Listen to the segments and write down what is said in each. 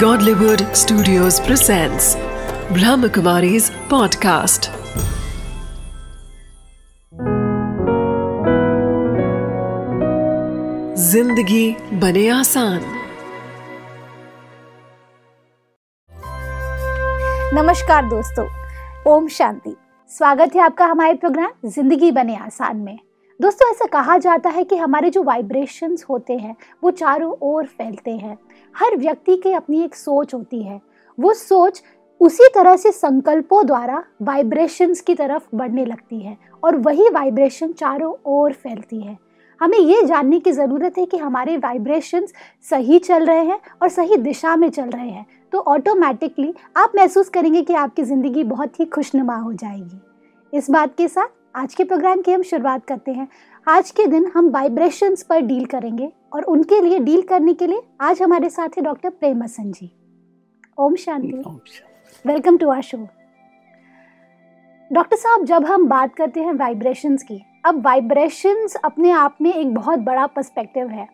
Godlywood Studios presents Brahmakumari's podcast. ज़िंदगी बने आसान। नमस्कार दोस्तों, ओम शांति। स्वागत है आपका हमारे प्रोग्राम ज़िंदगी बने आसान में। दोस्तों, ऐसा कहा जाता है कि हमारे जो वाइब्रेशंस होते हैं, वो चारों ओर फैलते हैं। हर व्यक्ति की अपनी एक सोच होती है। वो सोच उसी तरह से संकल्पों द्वारा वाइब्रेशंस की तरफ़ बढ़ने लगती है और वही वाइब्रेशन चारों ओर फैलती है। हमें ये जानने की ज़रूरत है कि हमारे वाइब्रेशंस सही चल रहे हैं और सही दिशा में चल रहे हैं। तो ऑटोमेटिकली आप महसूस करेंगे कि आपकी ज़िंदगी बहुत ही खुशनुमा हो जाएगी। इस बात के साथ आज के प्रोग्राम की हम शुरुआत करते हैं। आज के दिन हम वाइब्रेशंस पर डील करेंगे। और उनके लिए डील करने के लिए आज हमारे साथ है डॉक्टर प्रेम हसन जी ओम शांति। Welcome to our show. Doctor साहब जब हम बात करते हैं वाइब्रेशंस की अब वाइब्रेशंस अपने आप में एक बहुत बड़ा पर्सपेक्टिव है।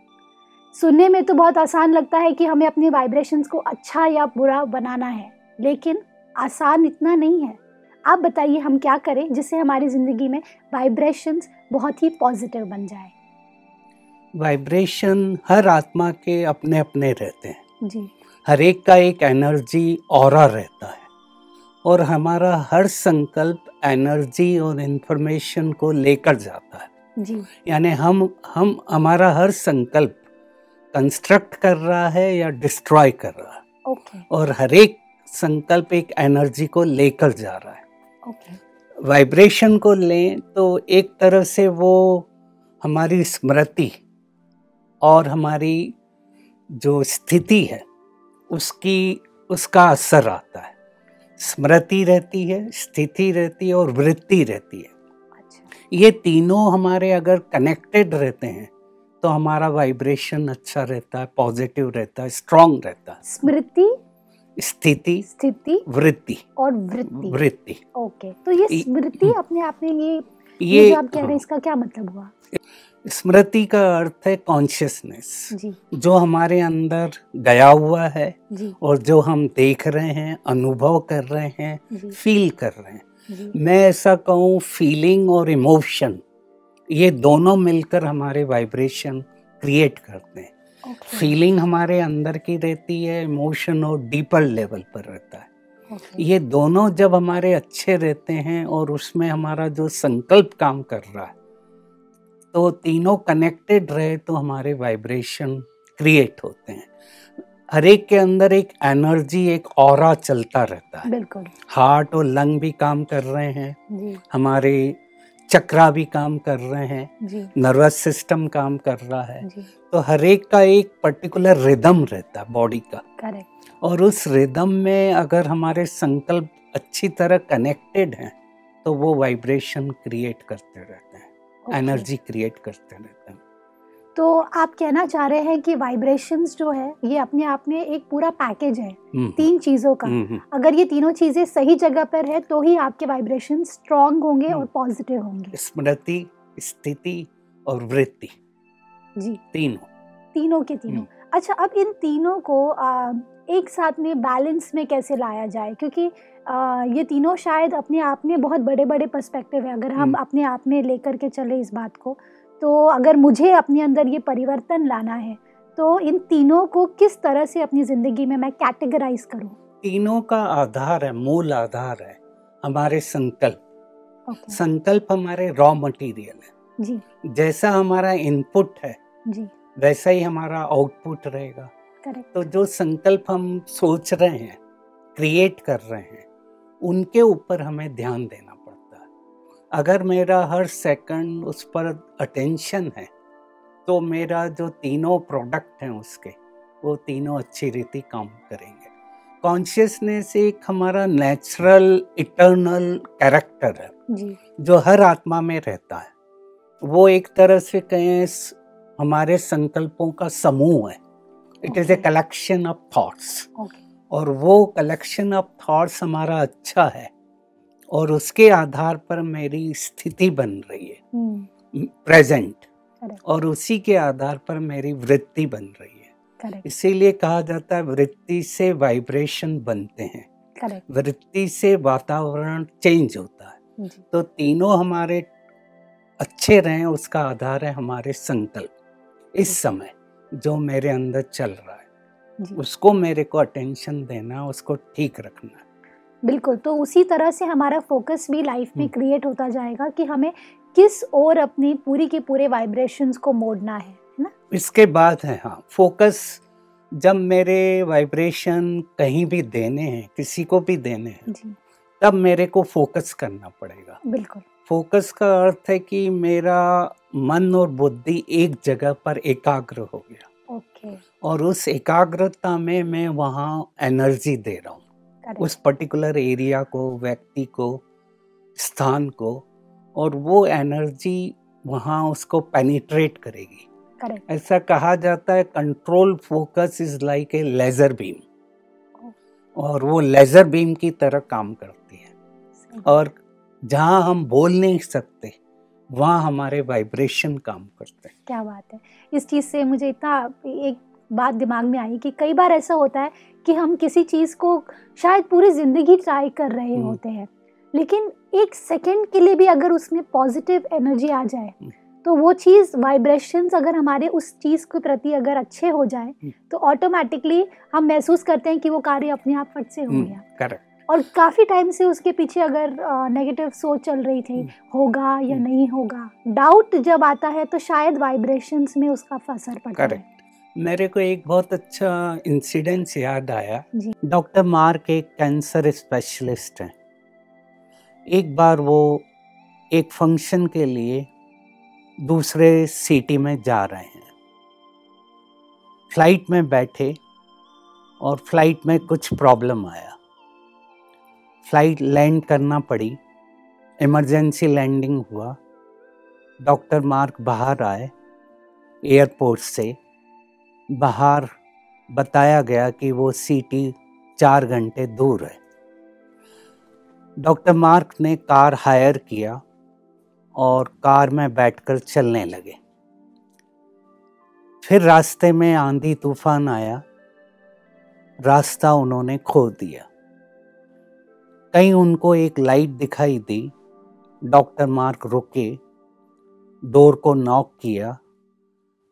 सुनने में तो बहुत आसान लगता है कि हमें अपने वाइब्रेशंस को अच्छा या बुरा बनाना है लेकिन आसान इतना नहीं है। आप बताइए हम क्या करें जिससे हमारी ज़िंदगी में वाइब्रेशंस बहुत ही पॉजिटिव बन जाए? वाइब्रेशन हर आत्मा के अपने अपने रहते हैं। जी। हर एक का एक एनर्जी और रहता है। और हमारा हर संकल्प एनर्जी और इन्फॉर्मेशन को लेकर जाता है। जी। यानी हम हम हमारा हर संकल्प कंस्ट्रक्ट कर रहा है या डिस्ट्रॉय कर रहा है। ओके। और हर एक संकल्प एक एनर्जी को लेकर जा रहा है। ओके। वाइब्रेशन को लें तो एक तरह से वो हमारी स्मृति और हमारी जो स्थिति है उसकी उसका असर आता है। स्मृति रहती है स्थिति रहती है और वृत्ति रहती है। अच्छा। ये तीनों हमारे अगर कनेक्टेड रहते हैं तो हमारा वाइब्रेशन अच्छा रहता है पॉजिटिव रहता है स्ट्रांग रहता है। स्मृति? स्थिति स्थिति? वृत्ति। और वृत्ति? वृत्ति। ओके तो ये स्मृति अपने आप में ये ये ये आप कह रहे हैं हाँ, इसका क्या मतलब हुआ? स्मृति का अर्थ है कॉन्शियसनेस जो। हमारे अंदर गया हुआ है और जो हम देख रहे हैं अनुभव कर रहे हैं फील कर रहे हैं। मैं ऐसा कहूँ फीलिंग और इमोशन ये दोनों मिलकर हमारे वाइब्रेशन क्रिएट करते हैं। ओके फीलिंग हमारे अंदर की रहती है इमोशन और डीपर लेवल पर रहता है। ओके ये दोनों जब हमारे अच्छे रहते हैं और उसमें हमारा जो संकल्प काम कर रहा है तो तीनों कनेक्टेड रहे तो हमारे वाइब्रेशन क्रिएट होते हैं। हर एक के अंदर एक एनर्जी एक और चलता रहता है। बिल्कुल। हार्ट और लंग भी काम कर रहे हैं। जी। हमारे चक्रा भी काम कर रहे हैं। नर्वस सिस्टम काम कर रहा है। जी। तो हर एक का एक पर्टिकुलर रिदम रहता है बॉडी का। करेक्ट और उस रिदम में अगर हमारे संकल्प अच्छी तरह कनेक्टेड हैं तो वो वाइब्रेशन क्रिएट करते रहते हैं। एनर्जी क्रिएट करते रहते हैं। तो आप कहना चाह रहे हैं कि वाइब्रेशंस जो है ये अपने आप में एक पूरा पैकेज है हम्म, तीन चीज़ों का। हम्म, हम्म, अगर ये तीनों चीज़ें सही जगह पर है तो ही आपके वाइब्रेशन स्ट्रांग होंगे और हम्म। पॉजिटिव होंगे। स्मृति स्थिति और वृत्ति। जी। तीनों। तीनों के तीनों। अच्छा अब इन तीनों को आ, एक साथ में बैलेंस में कैसे लाया जाए? क्योंकि आ, ये तीनों शायद अपने आप में बहुत बड़े बड़े पर्सपेक्टिव है अगर हम हम्म। अपने आप में लेकर के चले इस बात को। तो अगर मुझे अपने अंदर ये परिवर्तन लाना है तो इन तीनों को किस तरह से अपनी ज़िंदगी में मैं कैटेगराइज करूँ? तीनों का आधार है मूल आधार है हमारे संकल्प। ओके। संकल्प हमारे रॉ मटेरियल है। जी। जैसा हमारा इनपुट है जी। वैसा ही हमारा आउटपुट रहेगा। तो जो संकल्प हम सोच रहे हैं क्रिएट कर रहे हैं उनके ऊपर हमें ध्यान देना पड़ता है। अगर मेरा हर सेकंड उस पर अटेंशन है तो मेरा जो तीनों प्रोडक्ट हैं उसके वो तीनों अच्छी रीति काम करेंगे। कॉन्शियसनेस एक हमारा नेचुरल इटर्नल कैरेक्टर है। जी। जो हर आत्मा में रहता है। वो एक तरह से कहें हमारे संकल्पों का समूह है। It is a collection of thoughts और वो कलेक्शन ऑफ़ थॉट्स हमारा अच्छा है। और उसके आधार पर मेरी स्थिति बन रही है। Present Correct. और उसी के आधार पर मेरी वृत्ति बन रही है। इसीलिए कहा जाता है वृत्ति से वाइब्रेशन बनते हैं। वृत्ति से वातावरण चेंज होता है। तो तीनों हमारे अच्छे रहें उसका आधार है हमारे संकल्प। इस समय जो मेरे अंदर चल रहा है उसको मेरे को अटेंशन देना उसको ठीक रखना। बिल्कुल तो उसी तरह से हमारा फोकस भी लाइफ में हम्म। क्रिएट होता जाएगा कि हमें किस और अपनी पूरी की पूरे वाइब्रेशंस को मोड़ना है है ना? इसके बाद है हाँ फोकस जब मेरे वाइब्रेशन कहीं भी देने हैं किसी को भी देने हैं तब मेरे को फोकस करना पड़ेगा। बिल्कुल। फोकस का अर्थ है कि मेरा मन और बुद्धि एक जगह पर एकाग्र हो गया। ओके और उस एकाग्रता में मैं वहाँ एनर्जी दे रहा हूँ। उस पर्टिकुलर एरिया को व्यक्ति को स्थान को और वो एनर्जी वहाँ उसको पेनिट्रेट करेगी। करेक्ट ऐसा कहा जाता है control focus is like a laser beam और वो लेजर बीम की तरह काम करती है। और जहाँ हम बोल नहीं सकते वहाँ हमारे वाइब्रेशन काम करते हैं क्या बात है इस चीज़ से मुझे इतना एक बात दिमाग में आई कि कई बार ऐसा होता है कि हम किसी चीज़ को शायद पूरी ज़िंदगी ट्राई कर रहे हम्म। होते हैं लेकिन एक सेकंड के लिए भी अगर उसमें पॉजिटिव एनर्जी आ जाए हम्म। तो वो चीज़ वाइब्रेशंस अगर हमारे उस चीज़ के प्रति अगर अच्छे हो जाए हम्म। तो ऑटोमेटिकली हम महसूस करते हैं कि वो कार्य अपने आप फट से हो गया करेक्ट और काफ़ी टाइम से उसके पीछे अगर नेगेटिव सोच चल रही थी हम्म। होगा या हम्म। नहीं होगा डाउट जब आता है तो शायद वाइब्रेशंस में उसका असर पड़ता है। करेक्ट मेरे को एक बहुत अच्छा इंसिडेंस याद आया। डॉक्टर मार्क एक कैंसर स्पेशलिस्ट हैं। एक बार वो एक फ़ंक्शन के लिए दूसरे सिटी में जा रहे हैं। फ़्लाइट में बैठे और फ़्लाइट में कुछ प्रॉब्लम आया। फ़्लाइट लैंड करना पड़ी। इमरजेंसी लैंडिंग हुआ। डॉक्टर मार्क बाहर आए एयरपोर्ट से। बाहर बताया गया कि वो सिटी चार घंटे दूर है। डॉक्टर मार्क ने कार हायर किया और कार में बैठकर चलने लगे। फिर रास्ते में आंधी तूफ़ान आया। रास्ता उन्होंने खो दिया। कहीं उनको एक लाइट दिखाई दी। डॉक्टर मार्क रुके, डोर को नॉक किया।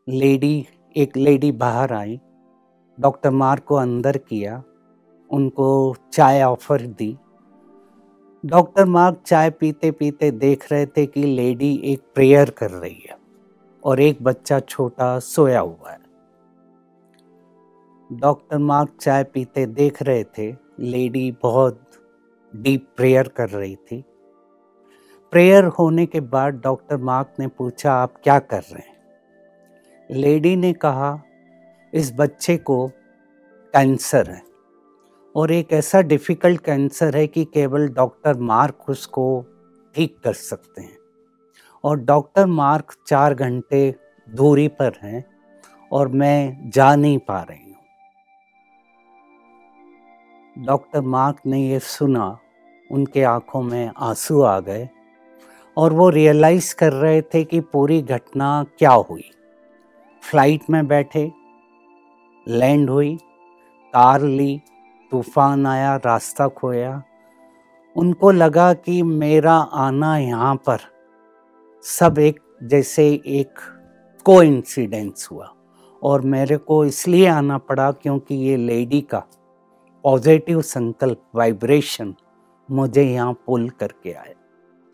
लेडी, एक लेडी बाहर आई। डॉक्टर मार्क को अंदर किया, उनको चाय ऑफ़र दी। डॉक्टर मार्क चाय पीते पीते देख रहे थे कि लेडी एक प्रेयर कर रही है और एक बच्चा छोटा सोया हुआ है। डॉक्टर मार्क चाय पीते देख रहे थे। लेडी बहुत डीप प्रेयर कर रही थी। प्रेयर होने के बाद डॉक्टर मार्क ने पूछा, आप क्या कर रहे हैं? लेडी ने कहा, इस बच्चे को कैंसर है और एक ऐसा डिफ़िकल्ट कैंसर है कि केवल डॉक्टर मार्क उसको ठीक कर सकते हैं और डॉक्टर मार्क चार घंटे दूरी पर हैं और मैं जा नहीं पा रही डॉक्टर मार्क ने ये सुना, उनके आँखों में आँसू आ गए और वो रियलाइज़ कर रहे थे कि पूरी घटना क्या हुई। फ़्लाइट में बैठे लैंड हुई, कार ली, तूफ़ान आया, रास्ता खोया। उनको लगा कि मेरा आना यहाँ पर सब एक जैसे एक कोइंसिडेंस हुआ और मेरे को इसलिए आना पड़ा क्योंकि ये लेडी का पॉजिटिव संकल्प वाइब्रेशन मुझे यहाँ पुल करके आए।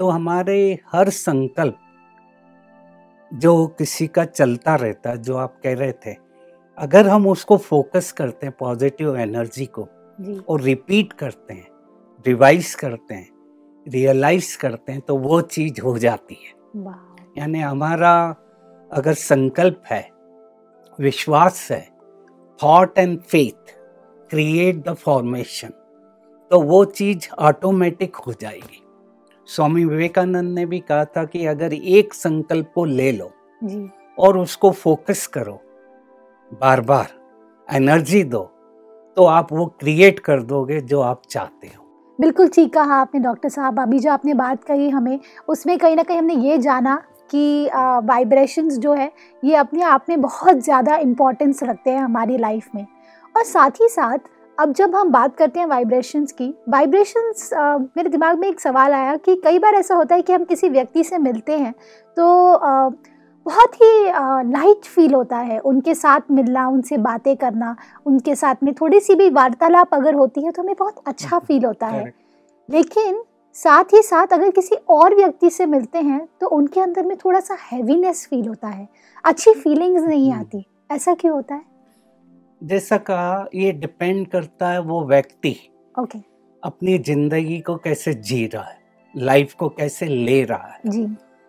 तो हमारे हर संकल्प जो किसी का चलता रहता जो आप कह रहे थे अगर हम उसको फोकस करते हैं पॉजिटिव एनर्जी को जी। और रिपीट करते हैं रिवाइज करते हैं रियलाइज़ करते हैं तो वो चीज़ हो जाती है। यानी हमारा अगर संकल्प है विश्वास है thought and faith create the formation तो वो चीज़ ऑटोमेटिक हो जाएगी। स्वामी विवेकानंद ने भी कहा था कि अगर एक संकल्प को ले लो जी। और उसको फोकस करो बार बार एनर्जी दो तो आप वो क्रिएट कर दोगे जो आप चाहते हो। बिल्कुल ठीक कहा आपने डॉक्टर साहब। अभी जो आपने बात कही हमें उसमें कहीं ना कहीं हमने ये जाना कि वाइब्रेशंस जो है ये अपने आप में बहुत ज़्यादा इम्पोर्टेंस रखते हैं हमारी लाइफ में। और साथ ही साथ अब जब हम बात करते हैं वाइब्रेशंस की वाइब्रेशंस मेरे दिमाग में एक सवाल आया कि कई बार ऐसा होता है कि हम किसी व्यक्ति से मिलते हैं तो आ, बहुत ही लाइट फील होता है उनके साथ मिलना उनसे बातें करना उनके साथ में थोड़ी सी भी वार्तालाप अगर होती है तो हमें बहुत अच्छा फील होता है। लेकिन साथ ही साथ अगर किसी और व्यक्ति से मिलते हैं तो उनके अंदर में थोड़ा सा हैवीनेस फील होता है अच्छी फीलिंग्स नहीं। आती। ऐसा क्यों होता है? जैसा कहा ये डिपेंड करता है वो व्यक्ति ओके अपनी ज़िंदगी को कैसे जी रहा है लाइफ को कैसे ले रहा है जी।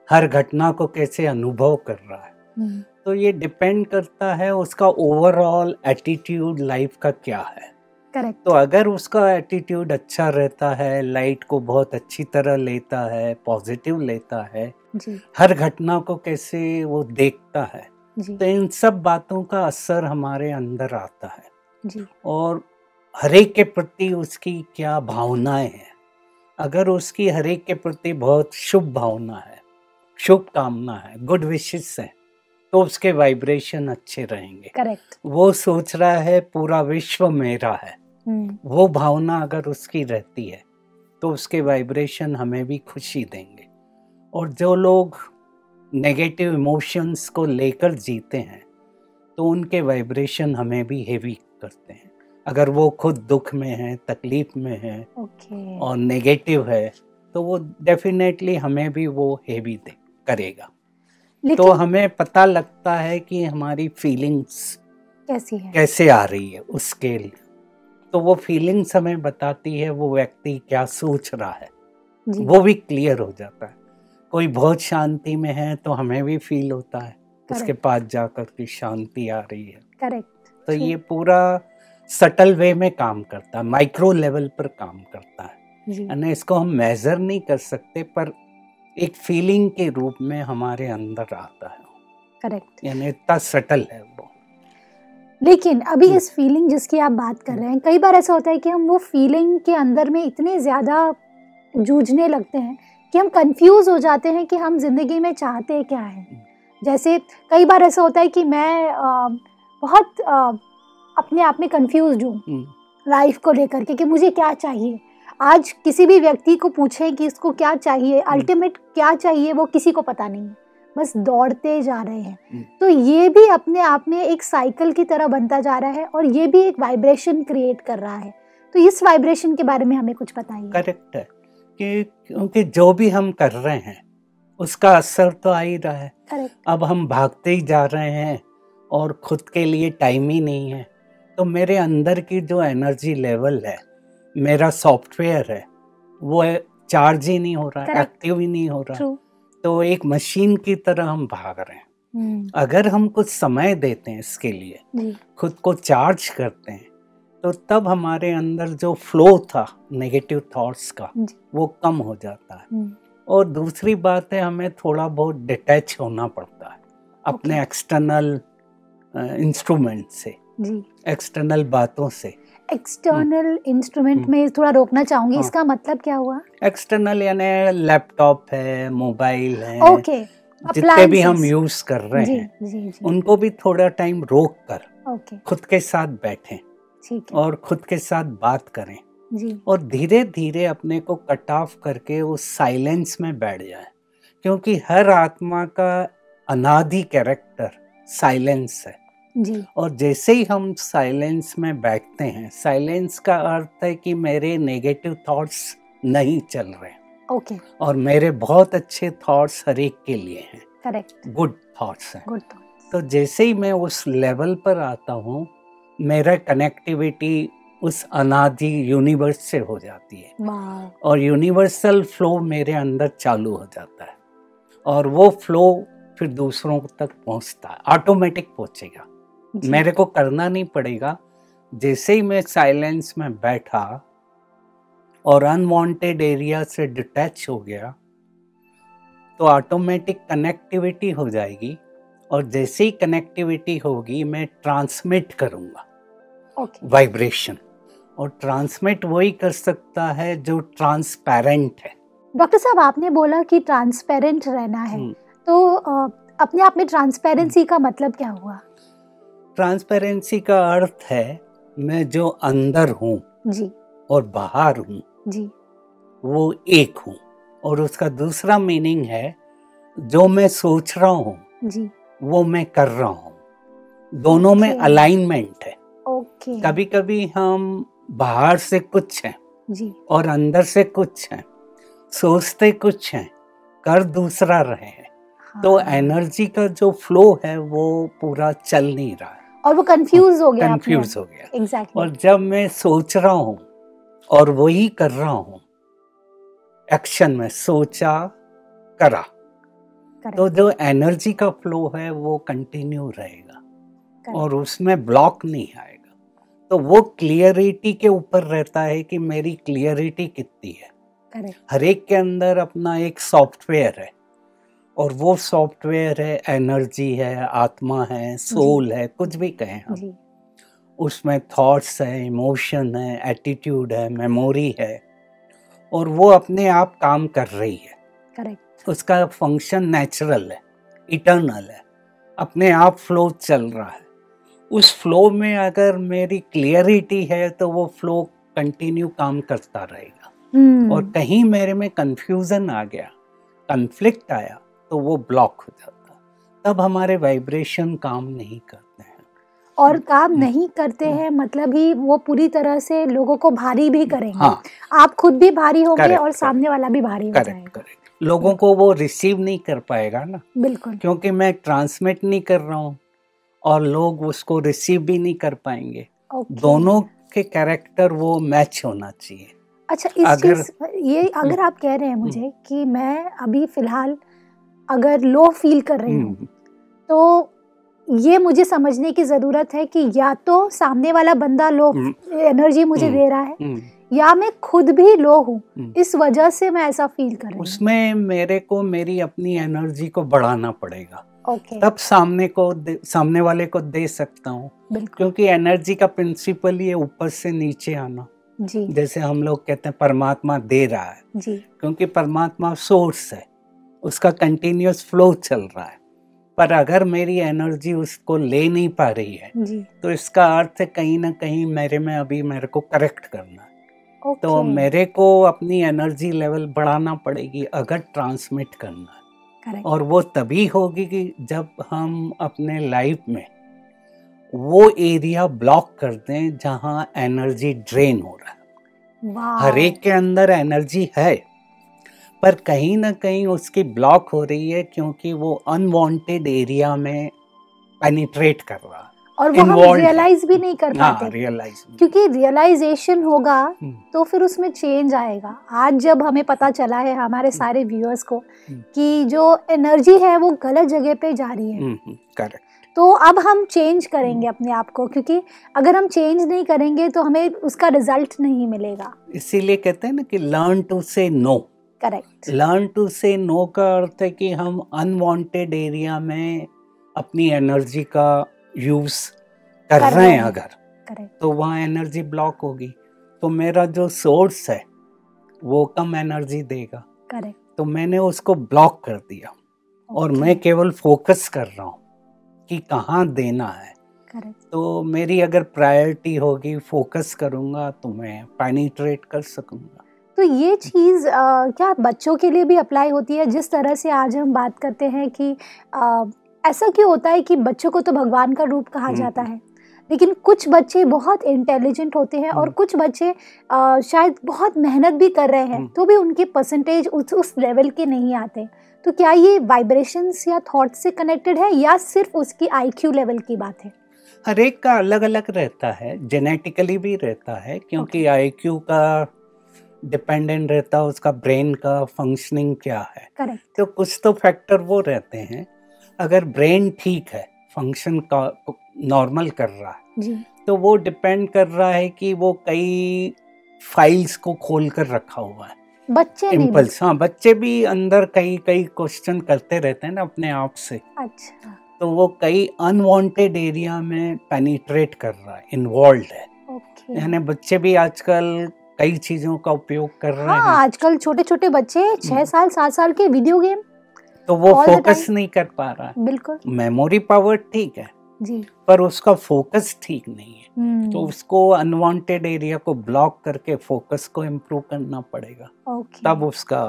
हर घटना को कैसे अनुभव कर रहा है। हम्म, तो ये डिपेंड करता है उसका ओवरऑल एटीट्यूड लाइफ का क्या है। करेक्ट तो अगर उसका एटीट्यूड अच्छा रहता है लाइट को बहुत अच्छी तरह लेता है पॉजिटिव लेता है जी। हर घटना को कैसे वो देखता है तो इन सब बातों का असर हमारे अंदर आता है। जी। और हरेक के प्रति उसकी क्या भावनाएँ हैं? अगर उसकी हरेक के प्रति बहुत शुभ भावना है शुभ कामना है गुड विशेष है तो उसके वाइब्रेशन अच्छे रहेंगे। करेक्ट। वो सोच रहा है पूरा विश्व मेरा है। हम्म, वो भावना अगर उसकी रहती है तो उसके वाइब्रेशन हमें भी खुशी देंगे। और जो लोग नेगेटिव इमोशंस को लेकर जीते हैं तो उनके वाइब्रेशन हमें भी हेवी करते हैं। अगर वो खुद दुख में है तकलीफ़ में है ओके और नेगेटिव है तो वो डेफिनेटली हमें भी वो हेवी दे करेगा। तो हमें पता लगता है कि हमारी फीलिंग्स कैसी है? कैसे आ रही है उसके लिए। तो वो फीलिंग्स हमें बताती है वो व्यक्ति क्या सोच रहा है। वो भी क्लियर हो जाता है। कोई बहुत शांति में है तो हमें भी फील होता है। उसके पास जाकर के शांति आ रही है। करेक्ट तो ये पूरा सटल वे में काम करता है माइक्रो लेवल पर काम करता है। यानी इसको हम मेजर नहीं कर सकते पर एक फीलिंग के रूप में हमारे अंदर आता है। करेक्ट यानी इतना सटल है वो। लेकिन अभी हम्म। इस फीलिंग जिसकी आप बात कर रहे हैं कई बार ऐसा होता है कि हम वो फीलिंग के अंदर में इतने ज़्यादा जूझने लगते हैं कि हम कंफ्यूज हो जाते हैं कि हम ज़िंदगी में चाहते क्या है। जैसे कई बार ऐसा होता है कि मैं अ, बहुत अ, अपने आप में कंफ्यूज हूँ। हम्म। लाइफ को लेकर के कि मुझे क्या चाहिए? आज किसी भी व्यक्ति को पूछें कि इसको क्या चाहिए अल्टीमेट क्या चाहिए वो किसी को पता नहीं बस दौड़ते जा रहे हैं। हम्म। तो ये भी अपने आप में एक साइकिल की तरह बनता जा रहा है और ये भी एक वाइब्रेशन क्रिएट कर रहा है। तो इस वाइब्रेशन के बारे में हमें कुछ बताइए। करेक्ट है। कि क्योंकि जो भी हम कर रहे हैं उसका असर तो आ ही रहा है। अब हम भागते ही जा रहे हैं और खुद के लिए टाइम ही नहीं है। तो मेरे अंदर की जो एनर्जी लेवल है मेरा सॉफ्टवेयर है वो चार्ज ही नहीं हो रहा है एक्टिव ही नहीं हो रहा। है तो एक मशीन की तरह हम भाग रहे हैं। अगर हम कुछ समय देते हैं इसके लिए खुद को चार्ज करते हैं तो तब हमारे अंदर जो फ्लो था नेगेटिव थॉट्स का वो कम हो जाता है। हम्म, और दूसरी बात है हमें थोड़ा बहुत डिटैच होना पड़ता है अपने एक्सटर्नल इंस्ट्रूमेंट से एक्सटर्नल बातों से। External instrument hmm. में थोड़ा रोकना चाहूँगी हाँ। इसका मतलब क्या हुआ? एक्सटर्नल यानी लैपटॉप है मोबाइल है ओके जितने भी हम यूज़ कर रहे जी हैं जी जी। उनको भी थोड़ा टाइम रोक कर ओके खुद के साथ बैठें। और खुद के साथ बात करें। जी। और धीरे धीरे अपने को कट ऑफ़ करके उस साइलेंस में बैठ जाए। क्योंकि हर आत्मा का अनादि कैरेक्टर साइलेंस है। जी। और जैसे ही हम साइलेंस में बैठते हैं साइलेंस का अर्थ है कि मेरे नेगेटिव थॉट्स नहीं चल रहे। ओके। और मेरे बहुत अच्छे थॉट्स हर एक के लिए हैं। करेक्ट गुड थॉट्स हैं। गुड तो जैसे ही मैं उस लेवल पर आता हूँ मेरा कनेक्टिविटी उस अनादि यूनिवर्स से हो जाती है। और यूनिवर्सल फ्लो मेरे अंदर चालू हो जाता है। और वो फ्लो फिर दूसरों तक पहुँचता है। ऑटोमेटिक पहुंचेगा। मेरे को करना नहीं पड़ेगा। जैसे ही मैं साइलेंस में बैठा और अनवांटेड एरिया से डिटैच हो गया तो ऑटोमेटिक कनेक्टिविटी हो जाएगी। और जैसे ही कनेक्टिविटी होगी मैं ट्रांसमिट करूँगा। वाइब्रेशन और ट्रांसमिट वही कर सकता है जो ट्रांसपेरेंट है। डॉक्टर साहब आपने बोला कि ट्रांसपेरेंट रहना है। हम्म, तो अपने आप में ट्रांसपेरेंसी का मतलब क्या हुआ? ट्रांसपेरेंसी का अर्थ है मैं जो अंदर हूँ जी। और बाहर हूँ जी। वो एक हूँ। और उसका दूसरा मीनिंग है जो मैं सोच रहा हूँ जी। वो मैं कर रहा हूँ। दोनों में अलाइनमेंट है। ओके कभी कभी हम बाहर से कुछ हैं जी। और अंदर से कुछ हैं सोचते कुछ हैं कर दूसरा रहे हैं तो हाँ। एनर्जी का जो फ्लो है वो पूरा चल नहीं रहा है। और वो कंफ्यूज हो गया कंफ्यूज हो गया। एग्जैक्टली और जब मैं सोच रहा हूँ और वही कर रहा हूँ एक्शन में सोचा करा। तो जो एनर्जी का फ्लो है वो कंटिन्यू रहेगा। और उसमें ब्लॉक नहीं आएगा। तो वो क्लियरिटी के ऊपर रहता है कि मेरी क्लियरिटी कितनी है। करेक्ट। हर एक के अंदर अपना एक सॉफ्टवेयर है। और वो सॉफ्टवेयर है एनर्जी है आत्मा है सोल है कुछ भी कहें हम उसमें थॉट्स है इमोशन है एटीट्यूड है मेमोरी है। और वो अपने आप काम कर रही है। करेक्ट। उसका फ़ंक्शन नेचुरल है इटर्नल है। अपने आप फ्लो चल रहा है। उस फ्लो में अगर मेरी क्लियरिटी है तो वो फ्लो कंटिन्यू काम करता रहेगा। हम्म। और कहीं मेरे में कंफ्यूजन आ गया कन्फ्लिक्ट आया तो वो ब्लॉक हो जाता। तब हमारे वाइब्रेशन काम नहीं करते हैं। और काम हम्म। नहीं करते हैं मतलब ही वो पूरी तरह से लोगों को भारी भी करेंगे। हाँ। आप खुद भी भारी होंगे और सामने वाला भी भारी हो जाएगा। करेक्ट लोगों को वो रिसीव नहीं कर पाएगा ना। बिल्कुल। क्योंकि मैं ट्रांसमिट नहीं कर रहा हूँ और लोग उसको रिसीव भी नहीं कर पाएँगे। दोनों के कैरेक्टर वो मैच होना चाहिए। अच्छा इस अगर- चीज़ ये अगर आप कह रहे हैं मुझे कि मैं अभी फ़िलहाल अगर लो फील कर रही हूँ हम्म, तो ये मुझे समझने की ज़रूरत है कि या तो सामने वाला बंदा लो हम्म, एनर्जी मुझे हम्म। दे रहा है हम्म, या मैं खुद भी लो हूँ हम्म। इस वजह से मैं ऐसा फील कर रही उसमें मेरे को मेरी अपनी एनर्जी को बढ़ाना पड़ेगा। ओके तब सामने को सामने वाले को दे सकता हूँ। क्योंकि एनर्जी का प्रिंसिपल ही है ऊपर से नीचे आना। जी। जैसे हम लोग कहते हैं परमात्मा दे रहा है। जी। क्योंकि परमात्मा सोर्स है। उसका कंटिन्यूस फ्लो चल रहा है। पर अगर मेरी एनर्जी उसको ले नहीं पा रही है जी। तो इसका अर्थ है कहीं ना कहीं मेरे में अभी मेरे को करेक्ट करना है। ओके तो मेरे को अपनी एनर्जी लेवल बढ़ाना पड़ेगी अगर ट्रांसमिट करना है। करेक्ट और वो तभी होगी कि जब हम अपने लाइफ में वो एरिया ब्लॉक कर दें जहाँ एनर्जी ड्रेन हो रहा है। वाह हर एक के अंदर एनर्जी है पर कहीं ना कहीं उसकी ब्लॉक हो रही है क्योंकि वो अनवांटेड एरिया में पेनिट्रेट कर रहा है। और वो हम रियलाइज़ भी नहीं कर हाँ पाते। रियलाइज़ क्योंकि रियलाइजेशन होगा हम्म। तो फिर उसमें चेंज आएगा। आज जब हमें पता चला है हमारे सारे व्यूअर्स को हम्म। कि जो एनर्जी है वो गलत जगह पे जा रही है। करेक्ट तो अब हम चेंज करेंगे अपने आप को क्योंकि अगर हम चेंज नहीं करेंगे तो हमें उसका रिज़ल्ट नहीं मिलेगा। इसीलिए कहते हैं ना कि learn to say no correct learn to say no का अर्थ है कि हम अनवांटेड एरिया में अपनी एनर्जी का यूज़ कर कर रहे हैं। अगर तो वहाँ एनर्जी ब्लॉक होगी। तो मेरा जो सोर्स है वो कम एनर्जी देगा। तो मैंने उसको ब्लॉक कर दिया। और मैं केवल फोकस कर रहा हूँ कि कहाँ देना है। तो मेरी अगर प्रायोरिटी होगी फोकस करूँगा तो मैं पेनिट्रेट कर सकूँगा। तो ये चीज़ क्या बच्चों के लिए भी अप्लाई होती है? जिस तरह से आज हम बात करते हैं कि ऐसा क्यों होता है कि बच्चों को तो भगवान का रूप कहा हम्म, जाता है? लेकिन कुछ बच्चे बहुत इंटेलिजेंट होते हैं और हम्म। कुछ बच्चे अ, शायद बहुत मेहनत भी कर रहे हैं हम्म। तो भी उनके परसेंटेज उस उस लेवल के नहीं आते। तो क्या ये वाइब्रेशंस या थॉट से कनेक्टेड है या सिर्फ़ उसकी आईक्यू लेवल की बात है? हर एक का अलग अलग रहता है जेनेटिकली भी रहता है क्योंकि आईक्यू का डिपेंडेंट रहता है उसका ब्रेन का फंक्शनिंग क्या है? करेक्ट तो कुछ तो फैक्टर वो रहते हैं अगर ब्रेन ठीक है फ़ंक्शन का नॉर्मल कर रहा है जी। तो वो डिपेंड कर रहा है कि वो कई फाइल्स को खोल कर रखा हुआ है। बच्चे इम्पल्स हाँ बच्चे भी अंदर कई कई क्वेश्चन करते रहते हैं ना अपने आप से। अच्छा। तो वो कई अनवांटेड एरिया में पेनिट्रेट कर रहा है इन्वॉल्व है। यानी बच्चे भी आजकल कई चीज़ों का उपयोग कर रहे हाँ हैं। आजकल छोटे छोटे बच्चे छह हम्म। साल सात साल के वीडियो गेम तो वो फोकस नहीं कर पा रहा है। बिल्कुल। मेमोरी पावर ठीक है जी। पर उसका फोकस ठीक नहीं है। हम्म, तो उसको अनवांटेड एरिया को ब्लॉक करके फोकस को इम्प्रूव करना पड़ेगा। ओके तब उसका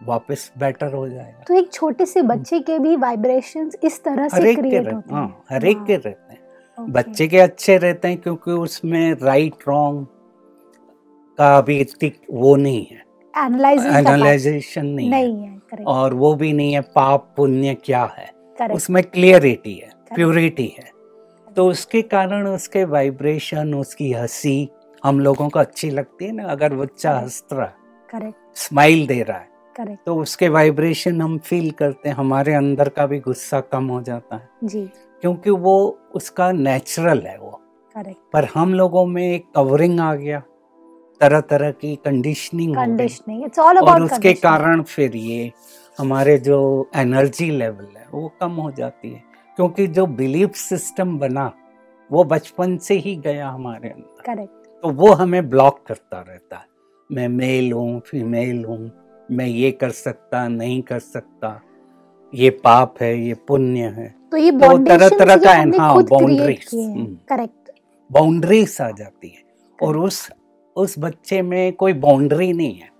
वापस बेटर हो जाएगा। तो एक छोटे से बच्चे के भी वाइब्रेशंस इस तरह से क्रिएट होते हाँ। हैं हर एक हाँ, के रहते हैं। बच्चे के अच्छे रहते हैं क्योंकि उसमें राइट रॉन्ग का भी इतनी वो नहीं है। एनालाइजेशन नहीं, है। नहीं है करेक्ट और वो भी नहीं है पाप पुण्य क्या है? करेक्ट उसमें क्लियरिटी है प्योरिटी है। तो उसके कारण उसके वाइब्रेशन उसकी हँसी हम लोगों को अच्छी लगती है ना अगर बच्चा Correct. हंस रहा है करेक्ट स्माइल दे रहा है करेक्ट तो उसके वाइब्रेशन हम फील करते हैं हमारे अंदर का भी गुस्सा कम हो जाता है। जी। क्योंकि वो उसका नेचुरल है वो। करेक्ट पर हम लोगों में एक कवरिंग आ गया। तरह तरह की कंडीशनिंग कंडीशनिंग इट्स ऑल और अबाउट उसके कारण फिर ये हमारे जो एनर्जी लेवल है वो कम हो जाती है। क्योंकि जो बिलीफ सिस्टम बना वो बचपन से ही गया हमारे अंदर। करेक्ट तो वो हमें ब्लॉक करता रहता है। मैं मेल हूँ फीमेल हूँ मैं ये कर सकता नहीं कर सकता। ये पाप है ये पुण्य है। तो ये तो तरह तरह का हाँ, हम्म। करेक्ट बाउंड्रीज आ जाती है। और उस उस बच्चे में कोई बाउंड्री नहीं है।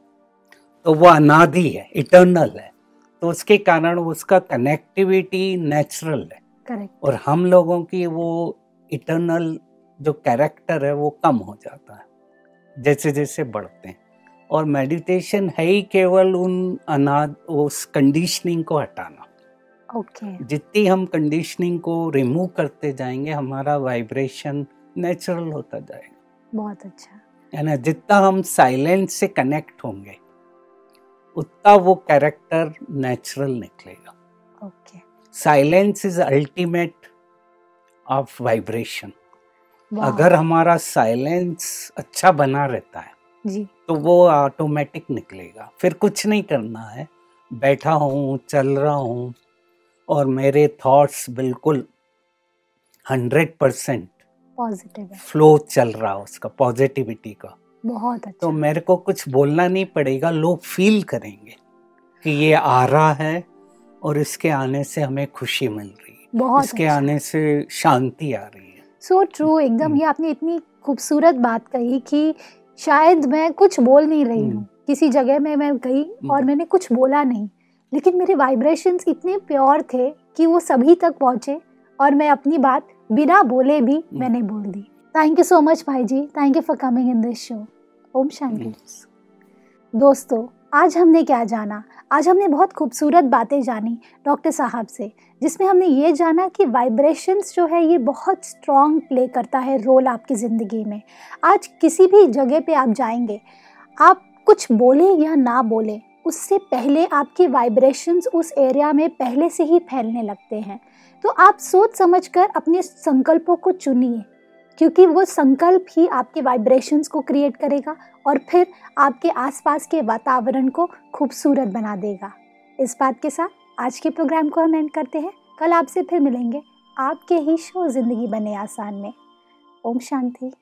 तो वो अनादि है इटर्नल है। तो उसके कारण उसका कनेक्टिविटी नेचुरल है। करेक्ट और हम लोगों की वो इटर्नल जो कैरेक्टर है वो कम हो जाता है। जैसे जैसे बढ़ते हैं। और मेडिटेशन है ही केवल उन अनाद उस कंडीशनिंग को हटाना। ओके जितनी हम कंडीशनिंग को रिमूव करते जाएँगे हमारा वाइब्रेशन नेचुरल होता जाएगा। बहुत अच्छा। है ना जितना हम साइलेंस से कनेक्ट होंगे उतना वो कैरेक्टर नेचुरल निकलेगा। Okay silence is ultimate of vibration अगर हमारा साइलेंस अच्छा बना रहता है जी। तो वो ऑटोमेटिक निकलेगा। फिर कुछ नहीं करना है। बैठा हूँ चल रहा हूँ और मेरे थॉट्स बिल्कुल हंड्रेड परसेंट पॉजिटिव है। फ्लो चल रहा है उसका पॉजिटिविटी का। बहुत अच्छा। तो मेरे को कुछ बोलना नहीं पड़ेगा लोग फील करेंगे कि ये आ रहा है और इसके आने से हमें खुशी मिल रही है। बहुत इसके अच्छा। आने से शांति आ रही है। सो ट्रू एकदम हम्म। ये आपने इतनी खूबसूरत बात कही कि शायद मैं कुछ बोल नहीं रही हूँ। हम्म। किसी जगह में मैं गई और मैंने कुछ बोला नहीं। लेकिन मेरे वाइब्रेशंस इतने प्योर थे कि वो सभी तक पहुँचे और मैं अपनी बात बिना बोले भी हम्म। मैंने बोल दी। थैंक यू सो मच भाई जी thank you for coming in this show ओम शांति। दोस्तों आज हमने क्या जाना? आज हमने बहुत खूबसूरत बातें जानी डॉक्टर साहब से जिसमें हमने ये जाना कि वाइब्रेशंस जो है ये बहुत स्ट्रॉन्ग प्ले करता है रोल आपकी ज़िंदगी में। आज किसी भी जगह पे आप जाएँगे आप कुछ बोलें या ना बोलें उससे पहले आपके वाइब्रेशंस उस एरिया में पहले से ही फैलने लगते हैं। तो आप सोच समझ कर अपने संकल्पों को चुनिए, क्योंकि वो संकल्प ही आपके वाइब्रेशंस को क्रिएट करेगा और फिर आपके आसपास के वातावरण को खूबसूरत बना देगा। इस बात के साथ आज के प्रोग्राम को हम एंड करते हैं। कल आपसे फिर मिलेंगे। आपके ही शो ज़िंदगी बने आसान में। ओम शांति।